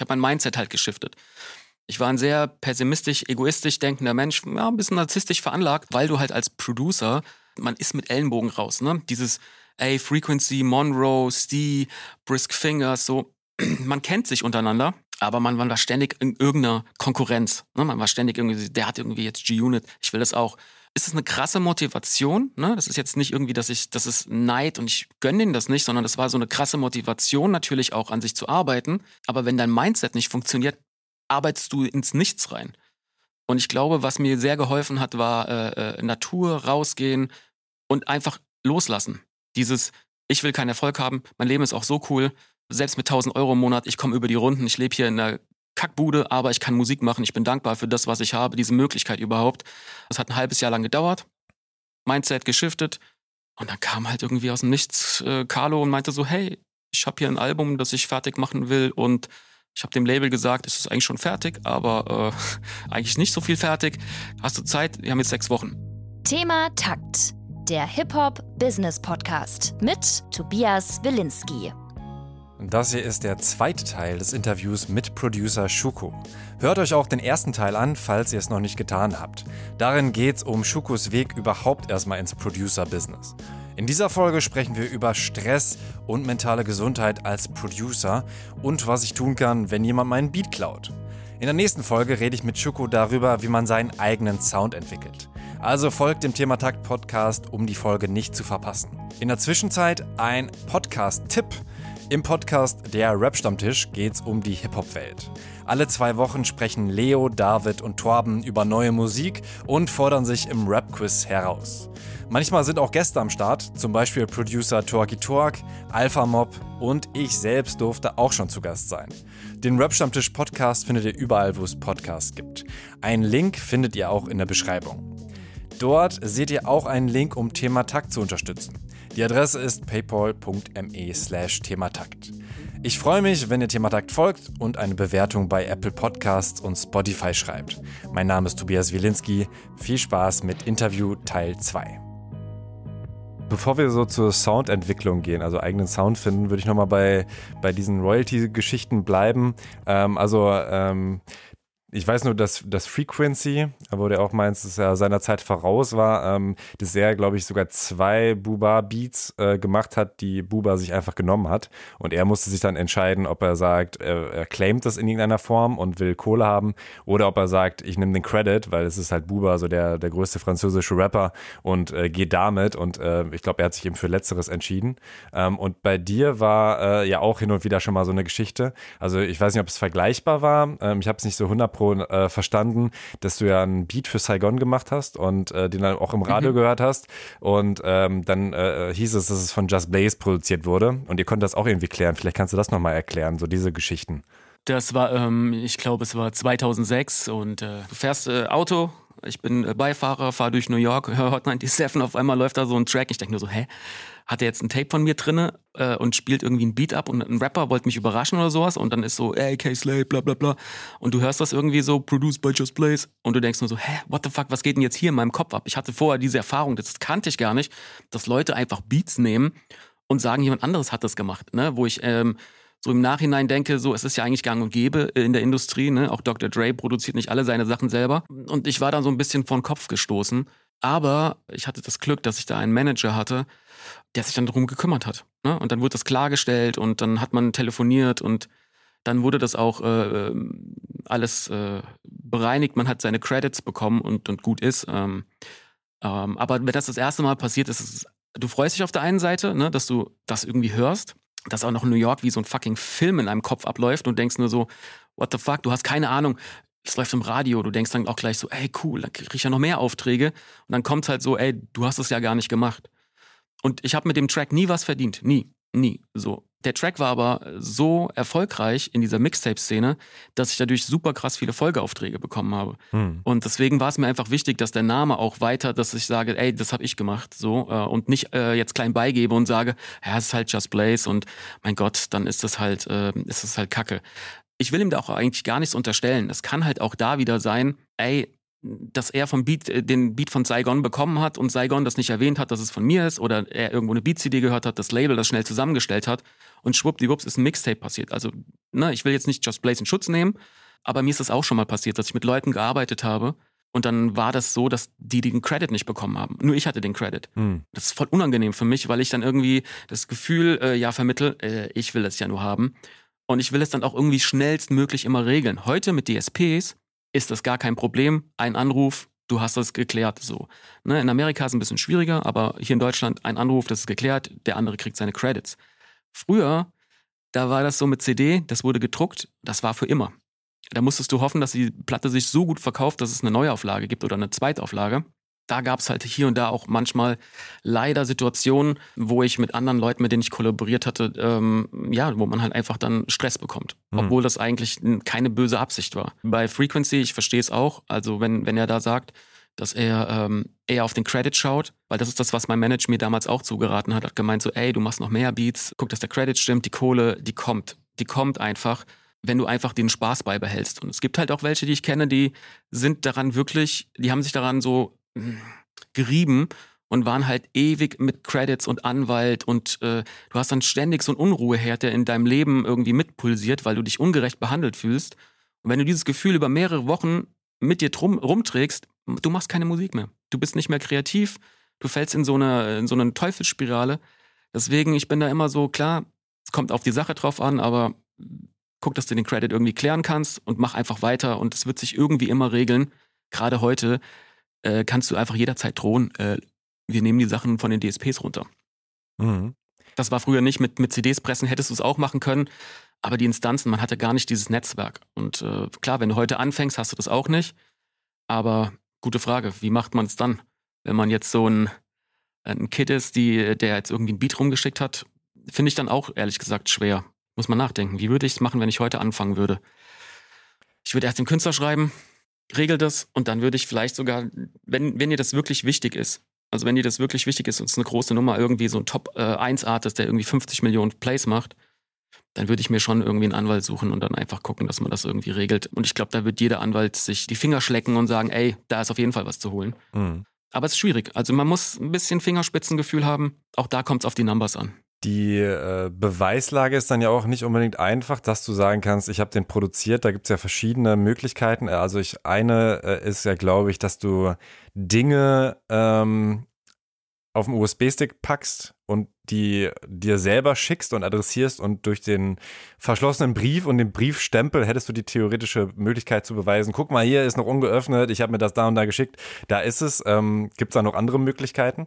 Ich habe mein Mindset halt geschiftet. Ich war ein sehr pessimistisch, egoistisch denkender Mensch, ja, ein bisschen narzisstisch veranlagt, weil du halt als Producer, man ist mit Ellenbogen raus, ne? Dieses, ey, Frequency, Monroe, Steve, Brisk Fingers, so, man kennt sich untereinander, aber man, man war ständig in irgendeiner Konkurrenz. Ne? Man war ständig irgendwie, der hat irgendwie jetzt G-Unit, ich will das auch. Ist es eine krasse Motivation? Ne? Das ist jetzt nicht irgendwie, dass ich, das ist Neid und ich gönne ihnen das nicht, sondern das war so eine krasse Motivation, natürlich auch an sich zu arbeiten. Aber wenn dein Mindset nicht funktioniert, arbeitest du ins Nichts rein. Und ich glaube, was mir sehr geholfen hat, war äh, äh, Natur, rausgehen und einfach loslassen. Dieses, ich will keinen Erfolg haben, mein Leben ist auch so cool, selbst mit 1000 Euro im Monat, ich komme über die Runden, ich lebe hier in einer Kackbude, aber ich kann Musik machen, ich bin dankbar für das, was ich habe, diese Möglichkeit überhaupt. Das hat ein halbes Jahr lang gedauert, Mindset geschiftet und dann kam halt irgendwie aus dem Nichts äh, Carlo und meinte so, hey, ich habe hier ein Album, das ich fertig machen will und ich habe dem Label gesagt, es ist eigentlich schon fertig, aber äh, eigentlich nicht so viel fertig. Hast du Zeit? Wir haben jetzt sechs Wochen. Thema Takt, der Hip-Hop-Business-Podcast mit Tobias Wilinski. Das hier ist der zweite Teil des Interviews mit Producer Shuko. Hört euch auch den ersten Teil an, falls ihr es noch nicht getan habt. Darin geht es um Shukos Weg überhaupt erstmal ins Producer-Business. In dieser Folge sprechen wir über Stress und mentale Gesundheit als Producer und was ich tun kann, wenn jemand meinen Beat klaut. In der nächsten Folge rede ich mit Shuko darüber, wie man seinen eigenen Sound entwickelt. Also folgt dem Thema Takt Podcast, um die Folge nicht zu verpassen. In der Zwischenzeit ein Podcast-Tipp. Im Podcast Der Rap Stammtisch geht es um die Hip-Hop-Welt. Alle zwei Wochen sprechen Leo, David und Torben über neue Musik und fordern sich im Rap-Quiz heraus. Manchmal sind auch Gäste am Start, zum Beispiel Producer Torki Tork, Alpha Mob und ich selbst durfte auch schon zu Gast sein. Den Rap-Stammtisch Podcast findet ihr überall, wo es Podcasts gibt. Einen Link findet ihr auch in der Beschreibung. Dort seht ihr auch einen Link, um Thema Takt zu unterstützen. Die Adresse ist paypal.me slash thematakt. Ich freue mich, wenn ihr Thematakt folgt und eine Bewertung bei Apple Podcasts und Spotify schreibt. Mein Name ist Tobias Wilinski. Viel Spaß mit Interview Teil 2. Bevor wir so zur Soundentwicklung gehen, also eigenen Sound finden, würde ich nochmal bei, bei diesen Royalty-Geschichten bleiben. Ähm, also ähm, ich weiß nur, dass das Frequency, wo der auch meinst, dass er seiner Zeit voraus war, ähm, dass er, glaube ich, sogar zwei Buba-Beats äh, gemacht hat, die Buba sich einfach genommen hat. Und er musste sich dann entscheiden, ob er sagt, er, er claimt das in irgendeiner Form und will Kohle haben, oder ob er sagt, ich nehme den Credit, weil es ist halt Buba, so der, der größte französische Rapper und äh, geht damit. Und äh, ich glaube, er hat sich eben für Letzteres entschieden. Ähm, und bei dir war äh, ja auch hin und wieder schon mal so eine Geschichte. Also ich weiß nicht, ob es vergleichbar war. Ähm, ich habe es nicht so 100 Pro äh, verstanden, dass du ja einen Beat für Saigon gemacht hast und äh, den dann auch im Radio mhm. gehört hast. Und ähm, dann äh, hieß es, dass es von Just Blaze produziert wurde. Und ihr konntet das auch irgendwie klären. Vielleicht kannst du das nochmal erklären, so diese Geschichten. Das war, ähm, ich glaube, es war 2006 und äh, du fährst äh, Auto, ich bin äh, Beifahrer, fahre durch New York, höre Hot 97, auf einmal läuft da so ein Track. Ich denke nur so, hä? Hat er jetzt ein Tape von mir drinne äh, und spielt irgendwie ein Beat ab und ein Rapper wollte mich überraschen oder sowas und dann ist so, ey, K-Slay, bla bla bla. Und du hörst das irgendwie so, produced by Just Blaze und du denkst nur so, hä, what the fuck, was geht denn jetzt hier in meinem Kopf ab? Ich hatte vorher diese Erfahrung, das kannte ich gar nicht, dass Leute einfach Beats nehmen und sagen, jemand anderes hat das gemacht, ne? Wo ich ähm, so im Nachhinein denke, so es ist ja eigentlich gang und gäbe in der Industrie, ne? Auch Dr. Dre produziert nicht alle seine Sachen selber. Und ich war dann so ein bisschen vor den Kopf gestoßen. Aber ich hatte das Glück, dass ich da einen Manager hatte, der sich dann darum gekümmert hat. Ne? Und dann wurde das klargestellt und dann hat man telefoniert und dann wurde das auch äh, ähm, alles äh, bereinigt. Man hat seine Credits bekommen und, und gut ist. Ähm, ähm, aber wenn das das erste Mal passiert ist, ist du freust dich auf der einen Seite, ne, dass du das irgendwie hörst dass auch noch in New York wie so ein fucking Film in einem Kopf abläuft und denkst nur so, what the fuck, du hast keine Ahnung. Es läuft im Radio, du denkst dann auch gleich so, ey, cool, dann krieg ich ja noch mehr Aufträge. Und dann kommt halt so, ey, du hast es ja gar nicht gemacht. Und ich habe mit dem Track nie was verdient. Nie. Nie. So. Der Track war aber so erfolgreich in dieser Mixtape-Szene, dass ich dadurch super krass viele Folgeaufträge bekommen habe. Hm. Und deswegen war es mir einfach wichtig, dass der Name auch weiter, dass ich sage, ey, das habe ich gemacht, so äh, und nicht äh, jetzt klein beigebe und sage, ja, es ist halt Just Blaze und mein Gott, dann ist das halt, äh, ist das halt Kacke. Ich will ihm da auch eigentlich gar nichts unterstellen. Es kann halt auch da wieder sein, ey, dass er vom Beat, äh, den Beat von Saigon bekommen hat und Saigon das nicht erwähnt hat, dass es von mir ist oder er irgendwo eine Beat-CD gehört hat, das Label das schnell zusammengestellt hat und schwuppdiwupps ist ein Mixtape passiert. Also, ne, ich will jetzt nicht Just Blaze in Schutz nehmen, aber mir ist das auch schon mal passiert, dass ich mit Leuten gearbeitet habe und dann war das so, dass die den Credit nicht bekommen haben. Nur ich hatte den Credit. Hm. Das ist voll unangenehm für mich, weil ich dann irgendwie das Gefühl äh, ja vermittel, äh, ich will es ja nur haben. Und ich will es dann auch irgendwie schnellstmöglich immer regeln. Heute mit DSPs ist das gar kein Problem. Ein Anruf, du hast das geklärt. So. Ne, in Amerika ist es ein bisschen schwieriger, aber hier in Deutschland ein Anruf, das ist geklärt, der andere kriegt seine Credits. Früher, da war das so mit CD, das wurde gedruckt, das war für immer. Da musstest du hoffen, dass die Platte sich so gut verkauft, dass es eine Neuauflage gibt oder eine Zweitauflage. Da gab es halt hier und da auch manchmal leider Situationen, wo ich mit anderen Leuten, mit denen ich kollaboriert hatte, ähm, ja, wo man halt einfach dann Stress bekommt. Mhm. Obwohl das eigentlich keine böse Absicht war. Bei Frequency, ich verstehe es auch, also wenn, wenn er da sagt, dass er ähm, eher auf den Credit schaut, weil das ist das, was mein Manager mir damals auch zugeraten hat, hat gemeint so, ey, du machst noch mehr Beats, guck, dass der Credit stimmt, die Kohle, die kommt, die kommt einfach wenn du einfach den Spaß beibehältst. Und es gibt halt auch welche, die ich kenne, die sind daran wirklich, die haben sich daran so gerieben und waren halt ewig mit Credits und Anwalt und äh, du hast dann ständig so einen Unruheherd, der in deinem Leben irgendwie mitpulsiert, weil du dich ungerecht behandelt fühlst. Und wenn du dieses Gefühl über mehrere Wochen mit dir drum, rumträgst, du machst keine Musik mehr. Du bist nicht mehr kreativ, du fällst in so eine, in so eine Teufelsspirale. Deswegen, ich bin da immer so, klar, es kommt auf die Sache drauf an, aber guck, dass du den Credit irgendwie klären kannst und mach einfach weiter und es wird sich irgendwie immer regeln. Gerade heute äh, kannst du einfach jederzeit drohen, äh, wir nehmen die Sachen von den DSPs runter. Mhm. Das war früher nicht mit, mit CDs pressen, hättest du es auch machen können, aber die Instanzen, man hatte gar nicht dieses Netzwerk. Und äh, klar, wenn du heute anfängst, hast du das auch nicht. Aber gute Frage, wie macht man es dann? Wenn man jetzt so ein, ein Kid ist, die, der jetzt irgendwie ein Beat rumgeschickt hat, finde ich dann auch ehrlich gesagt schwer. Muss man nachdenken. Wie würde ich es machen, wenn ich heute anfangen würde? Ich würde erst den Künstler schreiben, regel das und dann würde ich vielleicht sogar, wenn, wenn dir das wirklich wichtig ist, also wenn dir das wirklich wichtig ist und es ist eine große Nummer, irgendwie so ein Top-1-Artist, äh, der irgendwie 50 Millionen Plays macht, dann würde ich mir schon irgendwie einen Anwalt suchen und dann einfach gucken, dass man das irgendwie regelt. Und ich glaube, da wird jeder Anwalt sich die Finger schlecken und sagen, ey, da ist auf jeden Fall was zu holen. Mhm. Aber es ist schwierig. Also man muss ein bisschen Fingerspitzengefühl haben. Auch da kommt es auf die Numbers an. Die äh, Beweislage ist dann ja auch nicht unbedingt einfach, dass du sagen kannst, ich habe den produziert. Da gibt es ja verschiedene Möglichkeiten. Also ich, eine äh, ist ja, glaube ich, dass du Dinge ähm, auf dem USB-Stick packst und die dir selber schickst und adressierst und durch den verschlossenen Brief und den Briefstempel hättest du die theoretische Möglichkeit zu beweisen, guck mal, hier ist noch ungeöffnet, ich habe mir das da und da geschickt, da ist es. Ähm, Gibt es da noch andere Möglichkeiten?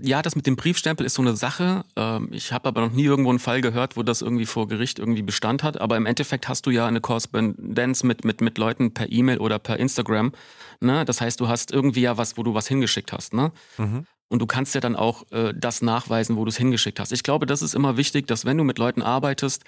Ja, das mit dem Briefstempel ist so eine Sache. Ähm, ich habe aber noch nie irgendwo einen Fall gehört, wo das irgendwie vor Gericht irgendwie Bestand hat. Aber im Endeffekt hast du ja eine Korrespondenz mit, mit, mit Leuten per E-Mail oder per Instagram. Ne? Das heißt, du hast irgendwie ja was, wo du was hingeschickt hast. Ne? Mhm. Und du kannst ja dann auch äh, das nachweisen, wo du es hingeschickt hast. Ich glaube, das ist immer wichtig, dass wenn du mit Leuten arbeitest,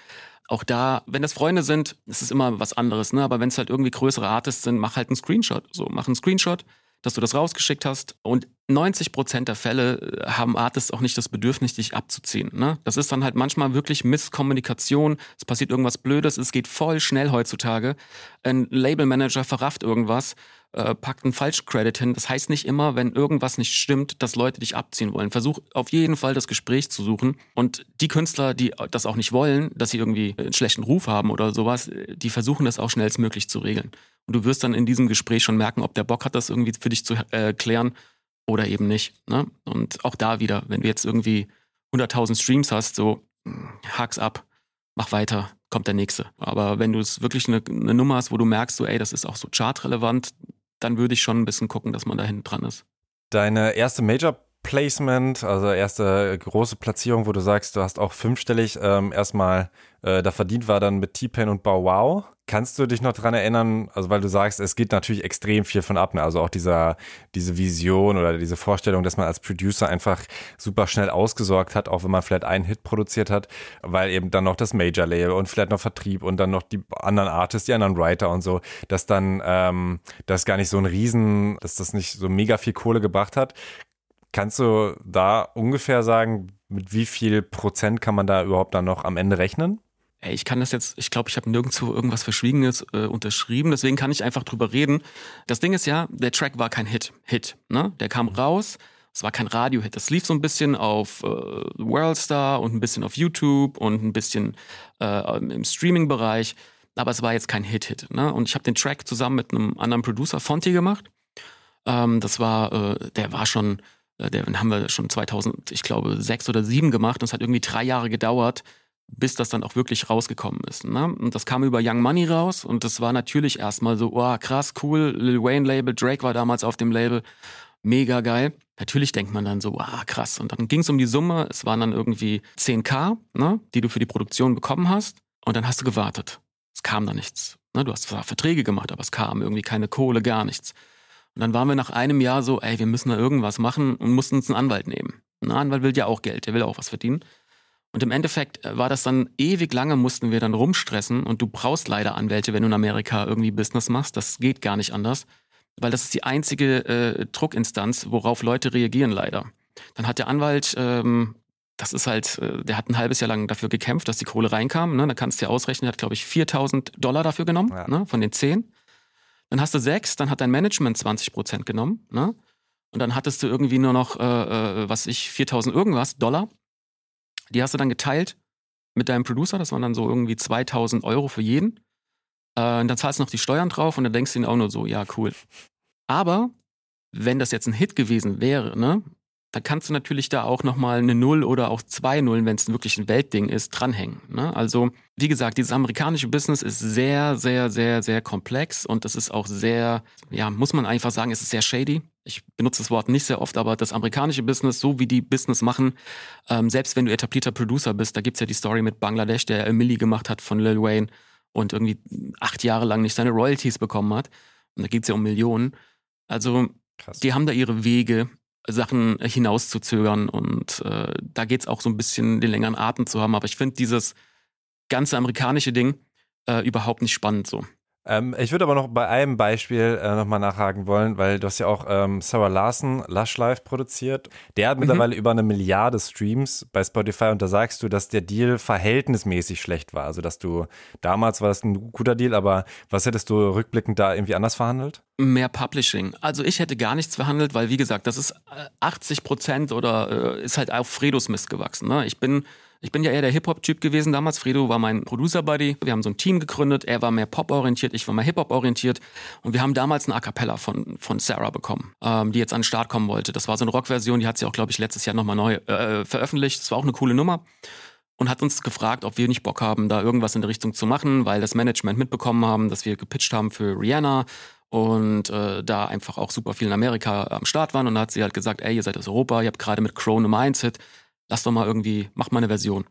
auch da, wenn das Freunde sind, ist es immer was anderes, ne? Aber wenn es halt irgendwie größere Artists sind, mach halt einen Screenshot. So, mach einen Screenshot, dass du das rausgeschickt hast. Und 90 Prozent der Fälle äh, haben Artists auch nicht das Bedürfnis, dich abzuziehen. Ne? Das ist dann halt manchmal wirklich Misskommunikation. Es passiert irgendwas Blödes. Es geht voll schnell heutzutage. Ein Labelmanager verrafft irgendwas äh, packt einen Falschcredit hin. Das heißt nicht immer, wenn irgendwas nicht stimmt, dass Leute dich abziehen wollen. Versuch auf jeden Fall das Gespräch zu suchen. Und die Künstler, die das auch nicht wollen, dass sie irgendwie einen schlechten Ruf haben oder sowas, die versuchen das auch schnellstmöglich zu regeln. Und du wirst dann in diesem Gespräch schon merken, ob der Bock hat, das irgendwie für dich zu äh, klären oder eben nicht. Ne? Und auch da wieder, wenn du jetzt irgendwie 100.000 Streams hast, so hak's ab, mach weiter, kommt der nächste. Aber wenn du es wirklich eine, eine Nummer hast, wo du merkst, so, ey, das ist auch so chartrelevant, dann würde ich schon ein bisschen gucken, dass man da hinten dran ist. Deine erste Major Placement, also erste große Platzierung, wo du sagst, du hast auch fünfstellig ähm, erstmal äh, da verdient war dann mit T-Pain und Bow Wow. Kannst du dich noch dran erinnern, also weil du sagst, es geht natürlich extrem viel von ab, ne? also auch dieser, diese Vision oder diese Vorstellung, dass man als Producer einfach super schnell ausgesorgt hat, auch wenn man vielleicht einen Hit produziert hat, weil eben dann noch das Major-Label und vielleicht noch Vertrieb und dann noch die anderen Artists, die anderen Writer und so, dass dann ähm, das gar nicht so ein Riesen, dass das nicht so mega viel Kohle gebracht hat. Kannst du da ungefähr sagen, mit wie viel Prozent kann man da überhaupt dann noch am Ende rechnen? ey, ich kann das jetzt, ich glaube, ich habe nirgendwo irgendwas Verschwiegenes äh, unterschrieben, deswegen kann ich einfach drüber reden. Das Ding ist ja, der Track war kein Hit. Hit, ne? Der kam raus, es war kein Radio-Hit. Das lief so ein bisschen auf äh, Worldstar und ein bisschen auf YouTube und ein bisschen äh, im Streaming-Bereich, aber es war jetzt kein Hit-Hit. Ne? Und ich habe den Track zusammen mit einem anderen Producer, Fonti, gemacht. Ähm, das war, äh, der war schon, den haben wir schon 2000, ich glaube, sechs oder sieben gemacht und es hat irgendwie drei Jahre gedauert, bis das dann auch wirklich rausgekommen ist. Ne? Und das kam über Young Money raus und das war natürlich erstmal so, oh, krass, cool, Lil Wayne Label, Drake war damals auf dem Label, mega geil. Natürlich denkt man dann so, ah, krass. Und dann ging es um die Summe, es waren dann irgendwie 10k, ne, die du für die Produktion bekommen hast und dann hast du gewartet. Es kam da nichts. Ne? Du hast zwar Verträge gemacht, aber es kam irgendwie keine Kohle, gar nichts. Und dann waren wir nach einem Jahr so, ey, wir müssen da irgendwas machen und mussten uns einen Anwalt nehmen. Ein Anwalt will ja auch Geld, der will auch was verdienen. Und im Endeffekt äh, war das dann ewig lange, mussten wir dann rumstressen und du brauchst leider Anwälte, wenn du in Amerika irgendwie Business machst. Das geht gar nicht anders, weil das ist die einzige äh, Druckinstanz, worauf Leute reagieren leider. Dann hat der Anwalt, ähm, das ist halt, äh, der hat ein halbes Jahr lang dafür gekämpft, dass die Kohle reinkam. Ne? Da kannst du dir ausrechnen, der hat glaube ich 4000 Dollar dafür genommen, ja. ne? von den 10. Dann hast du sechs, dann hat dein Management 20 Prozent genommen. Ne? Und dann hattest du irgendwie nur noch, äh, äh was ich, 4000 irgendwas Dollar. Die hast du dann geteilt mit deinem Producer. Das waren dann so irgendwie 2000 Euro für jeden. Äh, und dann zahlst du noch die Steuern drauf und dann denkst du dir auch nur so, ja, cool. Aber wenn das jetzt ein Hit gewesen wäre, ne, dann kannst du natürlich da auch nochmal eine Null oder auch zwei Nullen, wenn es wirklich ein Weltding ist, dranhängen. Ne? Also, wie gesagt, dieses amerikanische Business ist sehr, sehr, sehr, sehr komplex und das ist auch sehr, ja, muss man einfach sagen, es ist sehr shady. Ich benutze das Wort nicht sehr oft, aber das amerikanische Business, so wie die Business machen, ähm, selbst wenn du etablierter Producer bist, da gibt's ja die Story mit Bangladesch, der A Milli gemacht hat von Lil Wayne und irgendwie acht Jahre lang nicht seine Royalties bekommen hat. Und da geht's ja um Millionen. Also, Krass. die haben da ihre Wege Sachen hinauszuzögern. Und äh, da geht es auch so ein bisschen den längeren Atem zu haben. Aber ich finde dieses ganze amerikanische Ding äh, überhaupt nicht spannend so. Ähm, ich würde aber noch bei einem Beispiel äh, nochmal nachhaken wollen, weil du hast ja auch ähm, Sarah Larson Lush Life produziert. Der hat mhm. mittlerweile über eine Milliarde Streams bei Spotify und da sagst du, dass der Deal verhältnismäßig schlecht war. Also dass du damals war das ein guter Deal, aber was hättest du rückblickend da irgendwie anders verhandelt? Mehr Publishing. Also ich hätte gar nichts verhandelt, weil wie gesagt, das ist 80 äh, Prozent oder äh, ist halt auf Fredos Mist gewachsen. Ne? Ich bin ich bin ja eher der Hip-Hop-Typ gewesen damals. Fredo war mein Producer-Buddy. Wir haben so ein Team gegründet. Er war mehr Pop-orientiert, ich war mehr Hip-Hop-orientiert. Und wir haben damals eine A Cappella von, von Sarah bekommen, ähm, die jetzt an den Start kommen wollte. Das war so eine Rock-Version, die hat sie auch, glaube ich, letztes Jahr nochmal neu äh, veröffentlicht. Das war auch eine coole Nummer. Und hat uns gefragt, ob wir nicht Bock haben, da irgendwas in der Richtung zu machen, weil das Management mitbekommen haben, dass wir gepitcht haben für Rihanna und äh, da einfach auch super viel in Amerika am Start waren. Und da hat sie halt gesagt, ey, ihr seid aus Europa, ihr habt gerade mit Crow eine Mindset lass doch mal irgendwie, mach mal eine Version.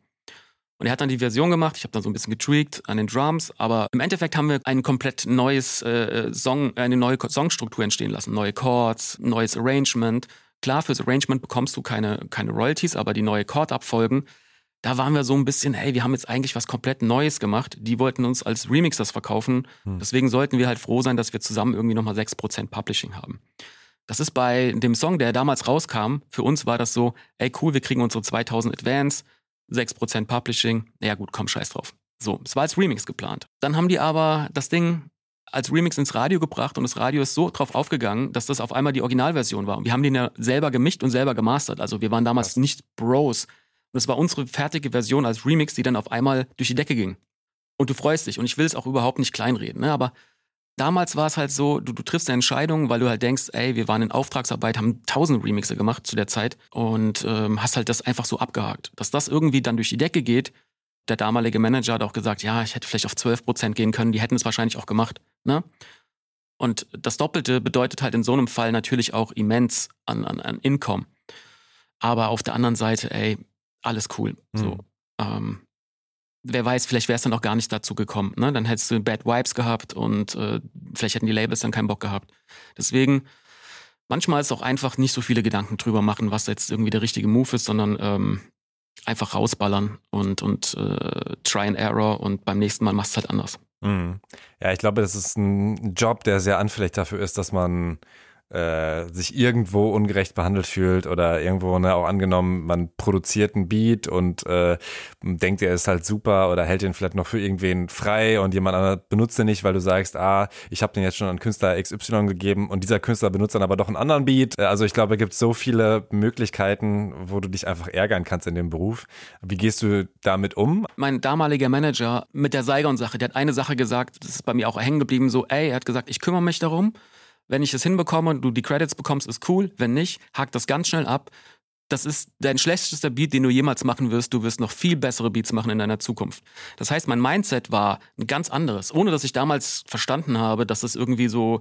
Und er hat dann die Version gemacht, ich habe dann so ein bisschen getweakt an den Drums, aber im Endeffekt haben wir ein komplett neues äh, Song, eine neue Songstruktur entstehen lassen, neue Chords, neues Arrangement. Klar, fürs Arrangement bekommst du keine, keine Royalties, aber die neue Chordabfolgen, da waren wir so ein bisschen, hey, wir haben jetzt eigentlich was komplett Neues gemacht. Die wollten uns als Remixers verkaufen. Hm. Deswegen sollten wir halt froh sein, dass wir zusammen irgendwie nochmal 6% Publishing haben. Das ist bei dem Song, der damals rauskam, für uns war das so, ey cool, wir kriegen unsere 2000 Advance, 6% Publishing, ja gut, komm, scheiß drauf. So, es war als Remix geplant. Dann haben die aber das Ding als Remix ins Radio gebracht und das Radio ist so drauf aufgegangen, dass das auf einmal die Originalversion war. Und wir haben den ja selber gemischt und selber gemastert. Also wir waren damals nicht Bros. Und es war unsere fertige Version als Remix, die dann auf einmal durch die Decke ging. Und du freust dich. Und ich will es auch überhaupt nicht kleinreden, ne? aber damals war es halt so, du, du triffst eine Entscheidung, weil du halt denkst, ey, wir waren in Auftragsarbeit, haben tausend Remixe gemacht zu der Zeit und ähm, hast halt das einfach so abgehakt. Dass das irgendwie dann durch die Decke geht, der damalige Manager hat auch gesagt, ja, ich hätte vielleicht auf 12 Prozent gehen können, die hätten es wahrscheinlich auch gemacht. Ne? Und das Doppelte bedeutet halt in so einem Fall natürlich auch immens an, an, an Income. Aber auf der anderen Seite, ey, alles cool. Mhm. So, ähm, wer weiß, vielleicht wäre es dann auch gar nicht dazu gekommen. Ne? Dann hättest du Bad Vibes gehabt und äh, vielleicht hätten die Labels dann keinen Bock gehabt. Deswegen, manchmal ist auch einfach nicht so viele Gedanken drüber machen, was jetzt irgendwie der richtige Move ist, sondern ähm, einfach rausballern und, und äh, try and error und beim nächsten Mal machst du halt anders. Mhm. Ja, ich glaube, das ist ein Job, der sehr anfällig dafür ist, dass man äh, sich irgendwo ungerecht behandelt fühlt oder irgendwo, ne, auch angenommen, man produziert einen Beat und äh, denkt, er ist halt super oder hält ihn vielleicht noch für irgendwen frei und jemand anderes benutzt ihn nicht, weil du sagst, ah, ich habe den jetzt schon an Künstler XY gegeben und dieser Künstler benutzt dann aber doch einen anderen Beat. Äh, also ich glaube, es gibt so viele Möglichkeiten, wo du dich einfach ärgern kannst in dem Beruf. Wie gehst du damit um? Mein damaliger Manager mit der Saigon-Sache, der hat eine Sache gesagt, das ist bei mir auch hängen geblieben, so, ey, er hat gesagt, ich kümmere mich darum, wenn ich es hinbekomme und du die Credits bekommst, ist cool. Wenn nicht, hakt das ganz schnell ab. Das ist dein schlechtester Beat, den du jemals machen wirst. Du wirst noch viel bessere Beats machen in deiner Zukunft. Das heißt, mein Mindset war ein ganz anderes, ohne dass ich damals verstanden habe, dass das irgendwie so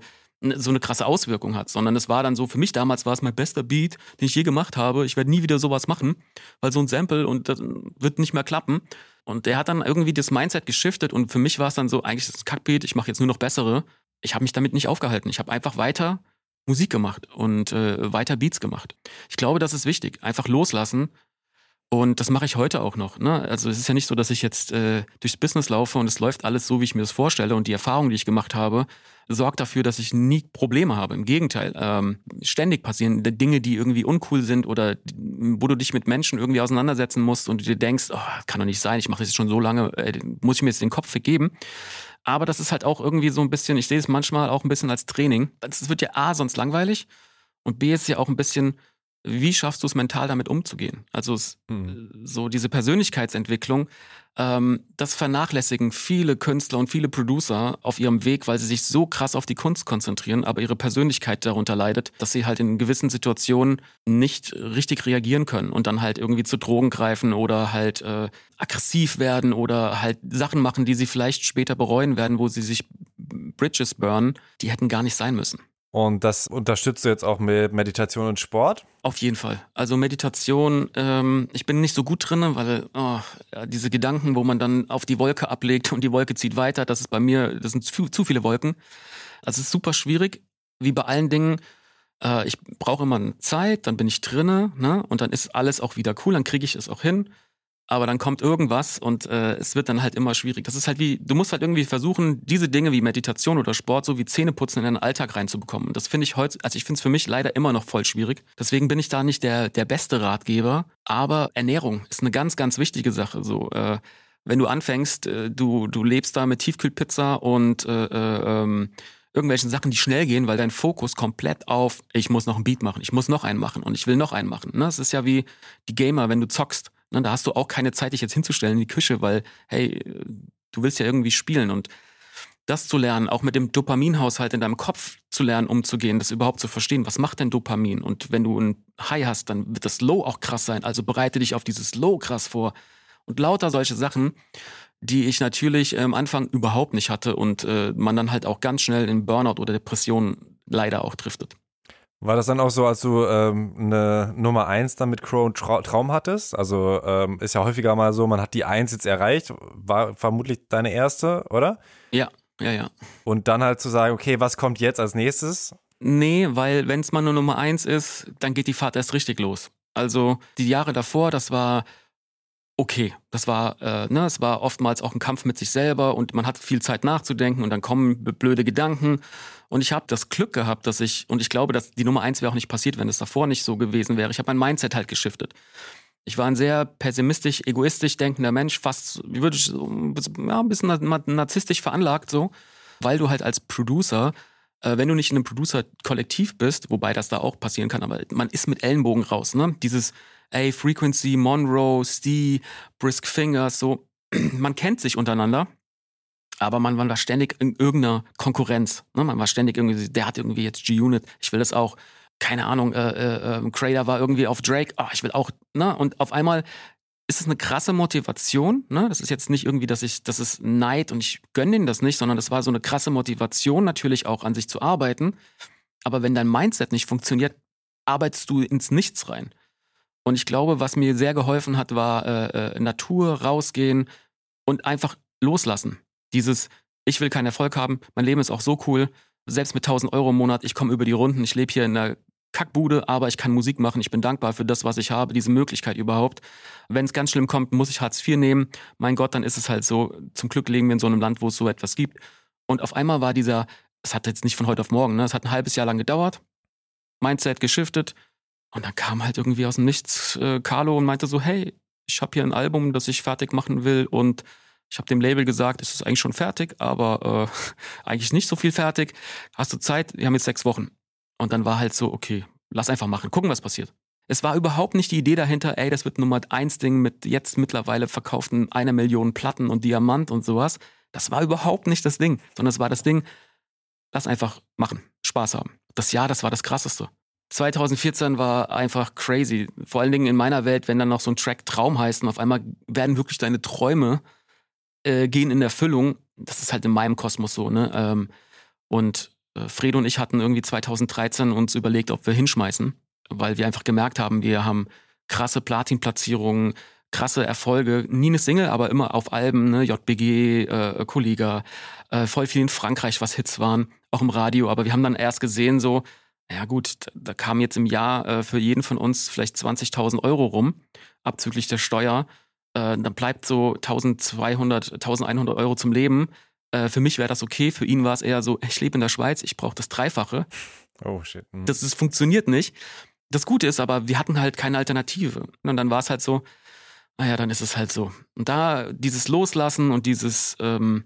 so eine krasse Auswirkung hat, sondern es war dann so, für mich damals war es mein bester Beat, den ich je gemacht habe. Ich werde nie wieder sowas machen, weil so ein Sample und das wird nicht mehr klappen. Und der hat dann irgendwie das Mindset geschiftet und für mich war es dann so, eigentlich ist es ein Kackbeat, ich mache jetzt nur noch bessere ich habe mich damit nicht aufgehalten. Ich habe einfach weiter Musik gemacht und äh, weiter Beats gemacht. Ich glaube, das ist wichtig. Einfach loslassen. Und das mache ich heute auch noch. Ne? Also es ist ja nicht so, dass ich jetzt äh, durchs Business laufe und es läuft alles so, wie ich mir das vorstelle. Und die Erfahrung, die ich gemacht habe, sorgt dafür, dass ich nie Probleme habe. Im Gegenteil, ähm, ständig passieren Dinge, die irgendwie uncool sind oder wo du dich mit Menschen irgendwie auseinandersetzen musst und dir denkst, oh, kann doch nicht sein, ich mache das jetzt schon so lange, äh, muss ich mir jetzt den Kopf vergeben. Aber das ist halt auch irgendwie so ein bisschen, ich sehe es manchmal auch ein bisschen als Training. Es wird ja A, sonst langweilig und B ist ja auch ein bisschen, wie schaffst du es mental damit umzugehen? Also es, mhm. so diese Persönlichkeitsentwicklung, ähm, das vernachlässigen viele Künstler und viele Producer auf ihrem Weg, weil sie sich so krass auf die Kunst konzentrieren, aber ihre Persönlichkeit darunter leidet, dass sie halt in gewissen Situationen nicht richtig reagieren können und dann halt irgendwie zu Drogen greifen oder halt äh, aggressiv werden oder halt Sachen machen, die sie vielleicht später bereuen werden, wo sie sich Bridges burnen, die hätten gar nicht sein müssen. Und das unterstützt du jetzt auch mit Meditation und Sport? Auf jeden Fall. Also Meditation, ähm, ich bin nicht so gut drin, weil oh, diese Gedanken, wo man dann auf die Wolke ablegt und die Wolke zieht weiter, das ist bei mir, das sind zu, zu viele Wolken. Also es ist super schwierig, wie bei allen Dingen. Äh, ich brauche immer Zeit, dann bin ich drinne, ne? Und dann ist alles auch wieder cool, dann kriege ich es auch hin aber dann kommt irgendwas und äh, es wird dann halt immer schwierig. Das ist halt wie, du musst halt irgendwie versuchen, diese Dinge wie Meditation oder Sport so wie Zähneputzen in deinen Alltag reinzubekommen. Und das finde ich heute, also ich finde es für mich leider immer noch voll schwierig. Deswegen bin ich da nicht der, der beste Ratgeber. Aber Ernährung ist eine ganz, ganz wichtige Sache. So, äh, wenn du anfängst, äh, du, du lebst da mit Tiefkühlpizza und äh, äh, ähm, irgendwelchen Sachen, die schnell gehen, weil dein Fokus komplett auf, ich muss noch einen Beat machen, ich muss noch einen machen und ich will noch einen machen. Ne? Das ist ja wie die Gamer, wenn du zockst Ne, da hast du auch keine Zeit, dich jetzt hinzustellen in die Küche, weil, hey, du willst ja irgendwie spielen und das zu lernen, auch mit dem Dopaminhaushalt in deinem Kopf zu lernen, umzugehen, das überhaupt zu verstehen. Was macht denn Dopamin? Und wenn du ein High hast, dann wird das Low auch krass sein. Also bereite dich auf dieses Low krass vor. Und lauter solche Sachen, die ich natürlich am Anfang überhaupt nicht hatte und äh, man dann halt auch ganz schnell in Burnout oder Depression leider auch driftet. War das dann auch so, als du ähm, eine Nummer eins dann mit Crow Tra Traum hattest? Also ähm, ist ja häufiger mal so, man hat die Eins jetzt erreicht, war vermutlich deine erste, oder? Ja, ja, ja. Und dann halt zu sagen, okay, was kommt jetzt als nächstes? Nee, weil wenn es mal nur Nummer eins ist, dann geht die Fahrt erst richtig los. Also die Jahre davor, das war okay. Das war, äh, ne, es war oftmals auch ein Kampf mit sich selber und man hat viel Zeit nachzudenken und dann kommen blöde Gedanken. Und ich habe das Glück gehabt, dass ich, und ich glaube, dass die Nummer eins wäre auch nicht passiert, wenn es davor nicht so gewesen wäre. Ich habe mein Mindset halt geschiftet. Ich war ein sehr pessimistisch, egoistisch denkender Mensch, fast, wie würde ich, ja, ein bisschen narzisstisch veranlagt so, weil du halt als Producer äh, wenn du nicht in einem Producer-Kollektiv bist, wobei das da auch passieren kann, aber man ist mit Ellenbogen raus, ne? Dieses, ey, Frequency, Monroe, Steve, Brisk Fingers, so, man kennt sich untereinander aber man war ständig in irgendeiner Konkurrenz. Ne? Man war ständig irgendwie, der hat irgendwie jetzt G-Unit, ich will das auch. Keine Ahnung, äh, äh, ähm, Crater war irgendwie auf Drake, oh, ich will auch, ne? Und auf einmal ist es eine krasse Motivation, ne? Das ist jetzt nicht irgendwie, dass ich, das ist Neid und ich gönne denen das nicht, sondern das war so eine krasse Motivation, natürlich auch an sich zu arbeiten. Aber wenn dein Mindset nicht funktioniert, arbeitest du ins Nichts rein. Und ich glaube, was mir sehr geholfen hat, war äh, äh, Natur, rausgehen und einfach loslassen. Dieses, ich will keinen Erfolg haben, mein Leben ist auch so cool, selbst mit 1000 Euro im Monat, ich komme über die Runden, ich lebe hier in einer Kackbude, aber ich kann Musik machen, ich bin dankbar für das, was ich habe, diese Möglichkeit überhaupt. Wenn es ganz schlimm kommt, muss ich Hartz IV nehmen. Mein Gott, dann ist es halt so. Zum Glück leben wir in so einem Land, wo es so etwas gibt. Und auf einmal war dieser, es hat jetzt nicht von heute auf morgen, ne? es hat ein halbes Jahr lang gedauert. Mindset geschiftet. Und dann kam halt irgendwie aus dem Nichts äh, Carlo und meinte so, hey, ich habe hier ein Album, das ich fertig machen will und ich habe dem Label gesagt, es ist eigentlich schon fertig, aber äh, eigentlich nicht so viel fertig. Hast du Zeit? Wir haben jetzt sechs Wochen. Und dann war halt so, okay, lass einfach machen, gucken, was passiert. Es war überhaupt nicht die Idee dahinter, ey, das wird Nummer eins Ding mit jetzt mittlerweile verkauften einer Million Platten und Diamant und sowas. Das war überhaupt nicht das Ding, sondern es war das Ding, lass einfach machen, Spaß haben. Das Jahr, das war das krasseste. 2014 war einfach crazy. Vor allen Dingen in meiner Welt, wenn dann noch so ein Track Traum heißt und auf einmal werden wirklich deine Träume äh, gehen in Erfüllung. Das ist halt in meinem Kosmos so, ne? Ähm, und äh, Fredo und ich hatten irgendwie 2013 uns überlegt, ob wir hinschmeißen, weil wir einfach gemerkt haben, wir haben krasse Platinplatzierungen, krasse Erfolge, nie eine Single, aber immer auf Alben, ne, JBG, äh, Kollega, äh, voll viel in Frankreich, was Hits waren, auch im Radio, aber wir haben dann erst gesehen, so, ja gut, da kamen jetzt im Jahr äh, für jeden von uns vielleicht 20.000 Euro rum, abzüglich der Steuer. Äh, dann bleibt so 1.200, 1.100 Euro zum Leben. Äh, für mich wäre das okay, für ihn war es eher so, ich lebe in der Schweiz, ich brauche das Dreifache. Oh shit. Mhm. Das ist, funktioniert nicht. Das Gute ist aber, wir hatten halt keine Alternative. Und dann war es halt so, naja, dann ist es halt so. Und da dieses Loslassen und dieses, ähm,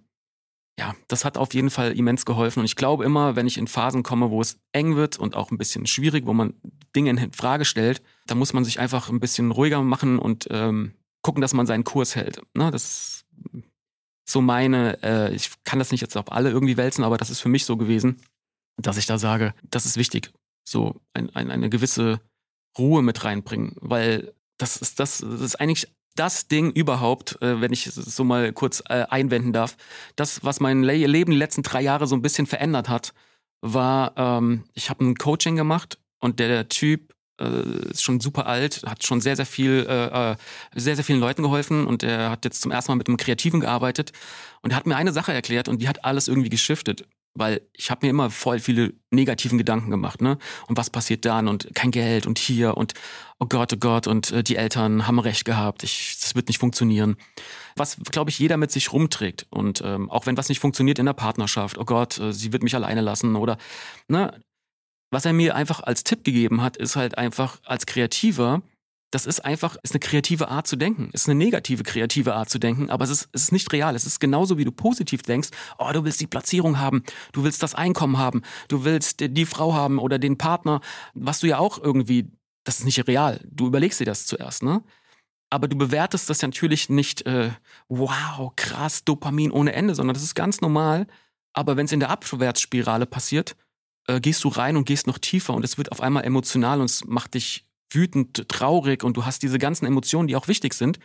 ja, das hat auf jeden Fall immens geholfen. Und ich glaube immer, wenn ich in Phasen komme, wo es eng wird und auch ein bisschen schwierig, wo man Dinge in Frage stellt, da muss man sich einfach ein bisschen ruhiger machen und ähm, gucken, dass man seinen Kurs hält. Ne? Das ist so meine, äh, ich kann das nicht jetzt auf alle irgendwie wälzen, aber das ist für mich so gewesen, dass ich da sage, das ist wichtig. So ein, ein, eine gewisse Ruhe mit reinbringen, weil das ist das, das ist eigentlich das Ding überhaupt, äh, wenn ich es so mal kurz äh, einwenden darf, das, was mein Le Leben die letzten drei Jahre so ein bisschen verändert hat, war, ähm, ich habe ein Coaching gemacht und der, der Typ ist schon super alt, hat schon sehr, sehr viel, äh, äh, sehr, sehr vielen Leuten geholfen und er hat jetzt zum ersten Mal mit einem Kreativen gearbeitet und er hat mir eine Sache erklärt und die hat alles irgendwie geschiftet weil ich habe mir immer voll viele negativen Gedanken gemacht, ne? Und was passiert dann und kein Geld und hier und oh Gott, oh Gott und äh, die Eltern haben recht gehabt, ich, das wird nicht funktionieren. Was, glaube ich, jeder mit sich rumträgt und ähm, auch wenn was nicht funktioniert in der Partnerschaft, oh Gott, äh, sie wird mich alleine lassen oder, ne? Was er mir einfach als Tipp gegeben hat, ist halt einfach als Kreativer das ist einfach, ist eine kreative Art zu denken. Ist eine negative kreative Art zu denken, aber es ist, es ist nicht real. Es ist genauso, wie du positiv denkst, oh, du willst die Platzierung haben, du willst das Einkommen haben, du willst die Frau haben oder den Partner, was du ja auch irgendwie, das ist nicht real. Du überlegst dir das zuerst, ne? Aber du bewertest das natürlich nicht, äh, wow, krass, Dopamin ohne Ende, sondern das ist ganz normal. Aber wenn es in der Abwärtsspirale passiert, äh, gehst du rein und gehst noch tiefer und es wird auf einmal emotional und es macht dich wütend, traurig und du hast diese ganzen Emotionen, die auch wichtig sind.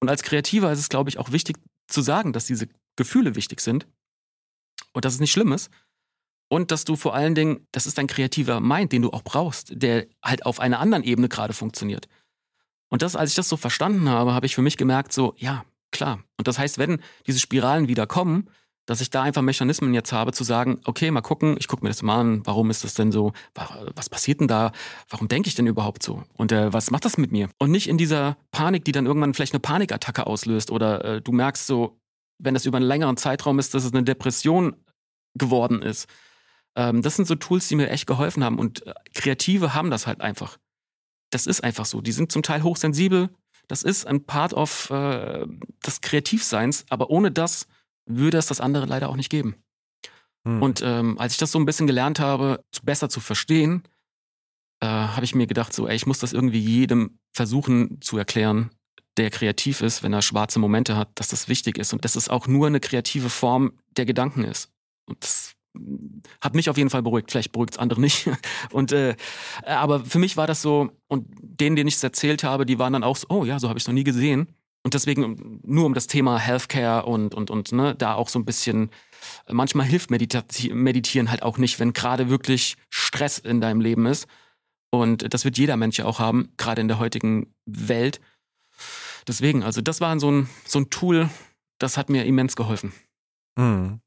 Und als Kreativer ist es, glaube ich, auch wichtig zu sagen, dass diese Gefühle wichtig sind und dass es nicht schlimm ist. Und dass du vor allen Dingen, das ist ein kreativer Mind, den du auch brauchst, der halt auf einer anderen Ebene gerade funktioniert. Und das, als ich das so verstanden habe, habe ich für mich gemerkt, so, ja, klar. Und das heißt, wenn diese Spiralen wieder kommen, dass ich da einfach Mechanismen jetzt habe, zu sagen, okay, mal gucken, ich gucke mir das mal an, warum ist das denn so, was passiert denn da, warum denke ich denn überhaupt so und äh, was macht das mit mir? Und nicht in dieser Panik, die dann irgendwann vielleicht eine Panikattacke auslöst oder äh, du merkst so, wenn das über einen längeren Zeitraum ist, dass es eine Depression geworden ist. Ähm, das sind so Tools, die mir echt geholfen haben und äh, Kreative haben das halt einfach. Das ist einfach so. Die sind zum Teil hochsensibel. Das ist ein Part of äh, des Kreativseins, aber ohne das würde es das andere leider auch nicht geben. Hm. Und ähm, als ich das so ein bisschen gelernt habe, besser zu verstehen, äh, habe ich mir gedacht, so, ey, ich muss das irgendwie jedem versuchen zu erklären, der kreativ ist, wenn er schwarze Momente hat, dass das wichtig ist und dass es auch nur eine kreative Form der Gedanken ist. Und das hat mich auf jeden Fall beruhigt. Vielleicht beruhigt es andere nicht. Und äh, aber für mich war das so und denen, denen ich es erzählt habe, die waren dann auch so, oh ja, so habe ich es noch nie gesehen. Und deswegen nur um das Thema Healthcare und, und, und ne, da auch so ein bisschen, manchmal hilft Meditieren halt auch nicht, wenn gerade wirklich Stress in deinem Leben ist. Und das wird jeder Mensch ja auch haben, gerade in der heutigen Welt. Deswegen, also das war so ein, so ein Tool, das hat mir immens geholfen. Mhm.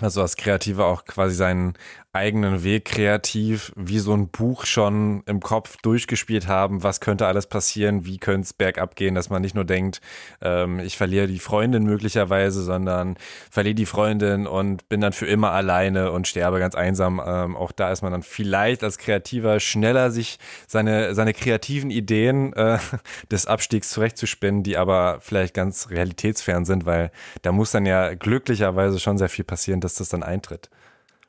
Also als Kreativer auch quasi seinen eigenen Weg kreativ, wie so ein Buch schon im Kopf durchgespielt haben, was könnte alles passieren, wie könnte es bergab gehen, dass man nicht nur denkt, ähm, ich verliere die Freundin möglicherweise, sondern verliere die Freundin und bin dann für immer alleine und sterbe ganz einsam. Ähm, auch da ist man dann vielleicht als Kreativer schneller, sich seine, seine kreativen Ideen äh, des Abstiegs zurechtzuspinnen, die aber vielleicht ganz realitätsfern sind, weil da muss dann ja glücklicherweise schon sehr viel passieren, dass das dann eintritt.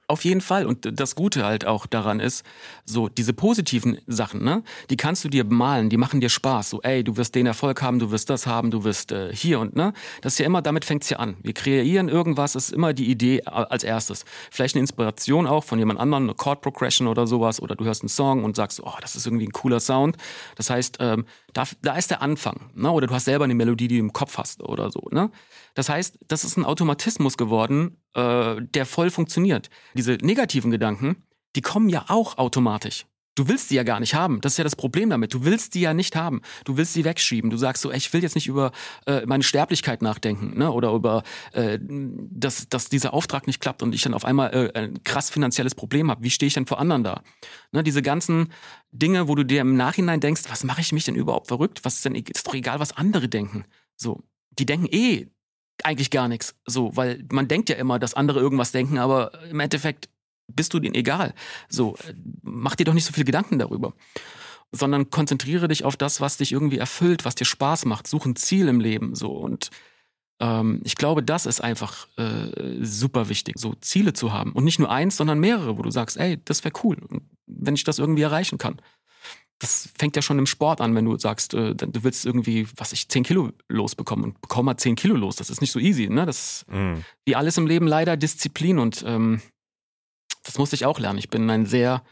Auf jeden Fall. Und das Gute halt auch daran ist, so diese positiven Sachen, ne, die kannst du dir malen, die machen dir Spaß. So, ey, du wirst den Erfolg haben, du wirst das haben, du wirst äh, hier und ne. Das ist ja immer, damit fängt's ja an. Wir kreieren irgendwas, ist immer die Idee als erstes. Vielleicht eine Inspiration auch von jemand anderem, eine Chord Progression oder sowas, oder du hörst einen Song und sagst, oh, das ist irgendwie ein cooler Sound. Das heißt, ähm, da, da ist der Anfang, ne? Oder du hast selber eine Melodie, die du im Kopf hast oder so, ne? Das heißt, das ist ein Automatismus geworden, äh, der voll funktioniert. Diese negativen Gedanken, die kommen ja auch automatisch. Du willst die ja gar nicht haben. Das ist ja das Problem damit. Du willst die ja nicht haben. Du willst sie wegschieben. Du sagst so, ey, ich will jetzt nicht über äh, meine Sterblichkeit nachdenken, ne? Oder über, äh, dass, dass dieser Auftrag nicht klappt und ich dann auf einmal äh, ein krass finanzielles Problem habe. Wie stehe ich denn vor anderen da? Ne? Diese ganzen Dinge, wo du dir im Nachhinein denkst, was mache ich mich denn überhaupt verrückt? Was ist denn? Ist doch egal, was andere denken. So, die denken eh eigentlich gar nichts. So, weil man denkt ja immer, dass andere irgendwas denken, aber im Endeffekt bist du denen egal. So, mach dir doch nicht so viele Gedanken darüber. Sondern konzentriere dich auf das, was dich irgendwie erfüllt, was dir Spaß macht. Such ein Ziel im Leben. So. Und ähm, ich glaube, das ist einfach äh, super wichtig, so Ziele zu haben. Und nicht nur eins, sondern mehrere, wo du sagst, ey, das wäre cool, wenn ich das irgendwie erreichen kann das fängt ja schon im Sport an, wenn du sagst, äh, du willst irgendwie, was ich, 10 Kilo losbekommen und bekomm mal 10 Kilo los. Das ist nicht so easy, ne? Das ist mm. wie alles im Leben leider Disziplin und ähm, das musste ich auch lernen. Ich bin ein sehr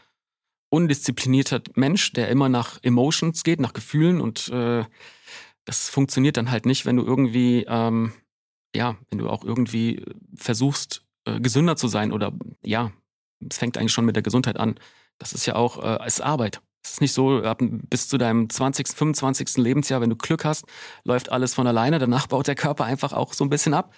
undisziplinierter Mensch, der immer nach Emotions geht, nach Gefühlen und äh, das funktioniert dann halt nicht, wenn du irgendwie, ähm, ja, wenn du auch irgendwie versuchst, äh, gesünder zu sein oder ja, es fängt eigentlich schon mit der Gesundheit an. Das ist ja auch äh, als Arbeit. Es ist nicht so, ab, bis zu deinem 20., 25. Lebensjahr, wenn du Glück hast, läuft alles von alleine. Danach baut der Körper einfach auch so ein bisschen ab.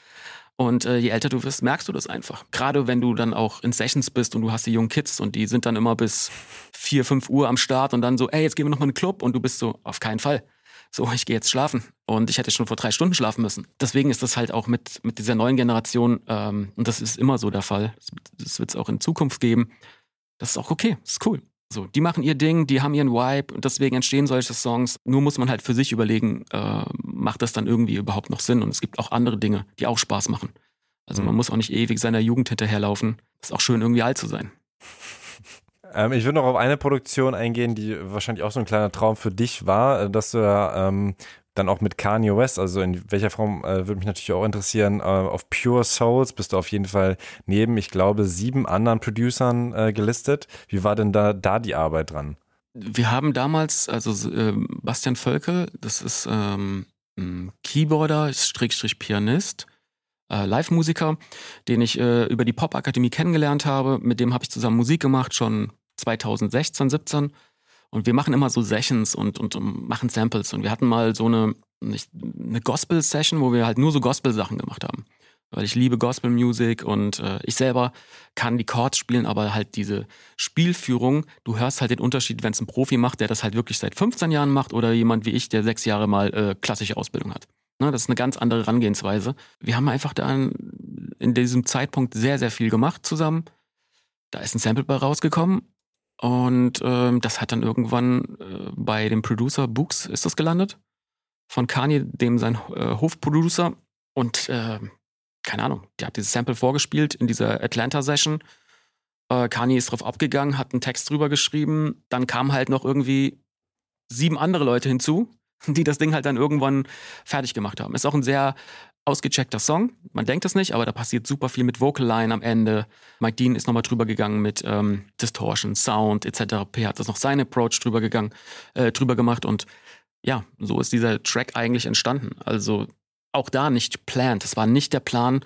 Und äh, je älter du wirst, merkst du das einfach. Gerade wenn du dann auch in Sessions bist und du hast die jungen Kids und die sind dann immer bis 4, 5 Uhr am Start und dann so, ey, jetzt gehen wir noch mal in den Club und du bist so, auf keinen Fall. So, ich gehe jetzt schlafen. Und ich hätte schon vor drei Stunden schlafen müssen. Deswegen ist das halt auch mit, mit dieser neuen Generation, ähm, und das ist immer so der Fall, das wird es auch in Zukunft geben. Das ist auch okay, das ist cool. So, die machen ihr Ding, die haben ihren Vibe und deswegen entstehen solche Songs. Nur muss man halt für sich überlegen, äh, macht das dann irgendwie überhaupt noch Sinn? Und es gibt auch andere Dinge, die auch Spaß machen. Also mhm. man muss auch nicht ewig seiner Jugend hinterherlaufen. Ist auch schön, irgendwie alt zu sein. Ähm, ich würde noch auf eine Produktion eingehen, die wahrscheinlich auch so ein kleiner Traum für dich war, äh, dass du ähm, dann auch mit Kanye West, also in welcher Form äh, würde mich natürlich auch interessieren, äh, auf Pure Souls bist du auf jeden Fall neben, ich glaube, sieben anderen Producern äh, gelistet. Wie war denn da, da die Arbeit dran? Wir haben damals, also äh, Bastian Völkel, das ist ähm, Keyboarder, Strickstrich Pianist, äh, Live-Musiker, den ich äh, über die Pop-Akademie kennengelernt habe. Mit dem habe ich zusammen Musik gemacht, schon 2016, 17. Und wir machen immer so Sessions und, und, machen Samples. Und wir hatten mal so eine, eine Gospel-Session, wo wir halt nur so Gospel-Sachen gemacht haben. Weil ich liebe Gospel-Music und äh, ich selber kann die Chords spielen, aber halt diese Spielführung, du hörst halt den Unterschied, wenn es ein Profi macht, der das halt wirklich seit 15 Jahren macht oder jemand wie ich, der sechs Jahre mal äh, klassische Ausbildung hat. Ne, das ist eine ganz andere Herangehensweise. Wir haben einfach da in diesem Zeitpunkt sehr, sehr viel gemacht zusammen. Da ist ein Sample bei rausgekommen und ähm, das hat dann irgendwann äh, bei dem Producer Books ist das gelandet. Von Kanye, dem sein äh, Hofproducer. Und äh, keine Ahnung, der hat dieses Sample vorgespielt in dieser Atlanta-Session. Äh, Kanye ist drauf abgegangen, hat einen Text drüber geschrieben. Dann kamen halt noch irgendwie sieben andere Leute hinzu, die das Ding halt dann irgendwann fertig gemacht haben. Ist auch ein sehr ausgecheckter Song. Man denkt es nicht, aber da passiert super viel mit Vocal Line am Ende. Mike Dean ist nochmal drüber gegangen mit ähm, Distortion, Sound etc. P hat das noch seinen Approach drüber gegangen, äh, drüber gemacht und ja, so ist dieser Track eigentlich entstanden. Also auch da nicht planned. Es war nicht der Plan,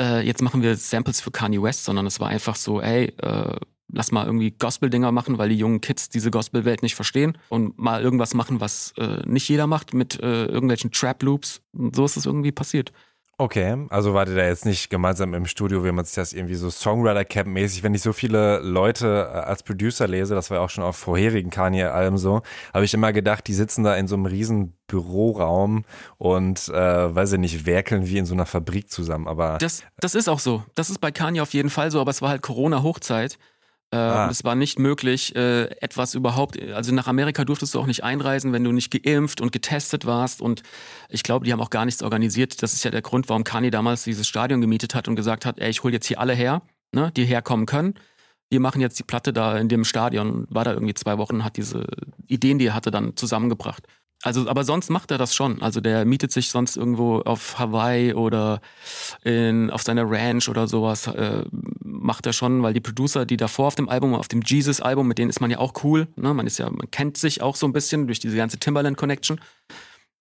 äh, jetzt machen wir Samples für Kanye West, sondern es war einfach so, ey, äh, lass mal irgendwie Gospel-Dinger machen, weil die jungen Kids diese Gospel-Welt nicht verstehen und mal irgendwas machen, was äh, nicht jeder macht mit äh, irgendwelchen Trap-Loops. Und so ist es irgendwie passiert. Okay, also wart ihr da jetzt nicht gemeinsam im Studio, wie man sich das irgendwie so Songwriter-Camp-mäßig, wenn ich so viele Leute äh, als Producer lese, das war ja auch schon auf vorherigen Kanye-Alben so, habe ich immer gedacht, die sitzen da in so einem riesen Büroraum und, äh, weiß ich nicht, werkeln wie in so einer Fabrik zusammen, aber... Das, das ist auch so. Das ist bei Kanye auf jeden Fall so, aber es war halt Corona-Hochzeit. Äh, ah. Es war nicht möglich, äh, etwas überhaupt, also nach Amerika durftest du auch nicht einreisen, wenn du nicht geimpft und getestet warst. Und ich glaube, die haben auch gar nichts organisiert. Das ist ja der Grund, warum Kani damals dieses Stadion gemietet hat und gesagt hat, ey, ich hole jetzt hier alle her, ne, die herkommen können. Wir machen jetzt die Platte da in dem Stadion. War da irgendwie zwei Wochen, hat diese Ideen, die er hatte, dann zusammengebracht. Also, aber sonst macht er das schon. Also der mietet sich sonst irgendwo auf Hawaii oder in, auf seiner Ranch oder sowas, äh, macht er schon, weil die Producer, die davor auf dem Album, auf dem Jesus-Album, mit denen ist man ja auch cool. Ne? Man ist ja, man kennt sich auch so ein bisschen durch diese ganze Timberland-Connection.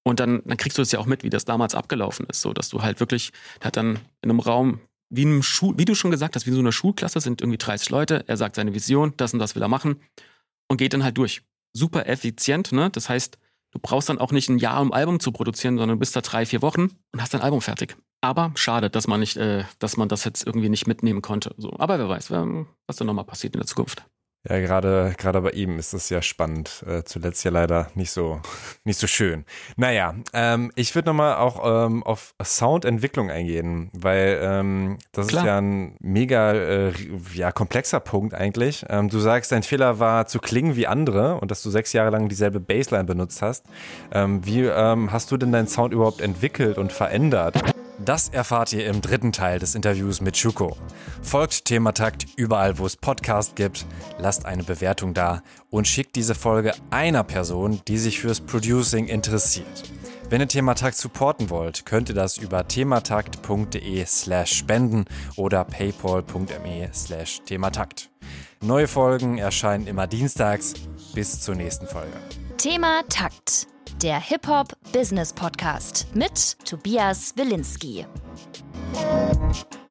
Und dann, dann kriegst du es ja auch mit, wie das damals abgelaufen ist. So, dass du halt wirklich, der hat dann in einem Raum, wie einem Schul, wie du schon gesagt hast, wie in so einer Schulklasse sind irgendwie 30 Leute, er sagt seine Vision, das und das will er machen und geht dann halt durch. Super effizient, ne? Das heißt, Du brauchst dann auch nicht ein Jahr, um ein Album zu produzieren, sondern du bist da drei, vier Wochen und hast dein Album fertig. Aber schade, dass man nicht, äh, dass man das jetzt irgendwie nicht mitnehmen konnte. So. Aber wer weiß, was da nochmal passiert in der Zukunft. Ja, gerade gerade bei ihm ist das ja spannend. Äh, zuletzt ja leider nicht so nicht so schön. Naja, ähm, ich würde nochmal auch ähm, auf Soundentwicklung eingehen, weil ähm, das Klar. ist ja ein mega äh, ja komplexer Punkt eigentlich. Ähm, du sagst, dein Fehler war zu klingen wie andere und dass du sechs Jahre lang dieselbe Bassline benutzt hast. Ähm, wie ähm, hast du denn deinen Sound überhaupt entwickelt und verändert? Das erfahrt ihr im dritten Teil des Interviews mit Schuko. Folgt Thematakt überall, wo es Podcast gibt, lasst eine Bewertung da und schickt diese Folge einer Person, die sich fürs Producing interessiert. Wenn ihr Thematakt supporten wollt, könnt ihr das über thematakt.de slash spenden oder paypal.me slash thematakt. Neue Folgen erscheinen immer dienstags. Bis zur nächsten Folge. Thema Takt der Hip-Hop Business Podcast mit Tobias Wilinski.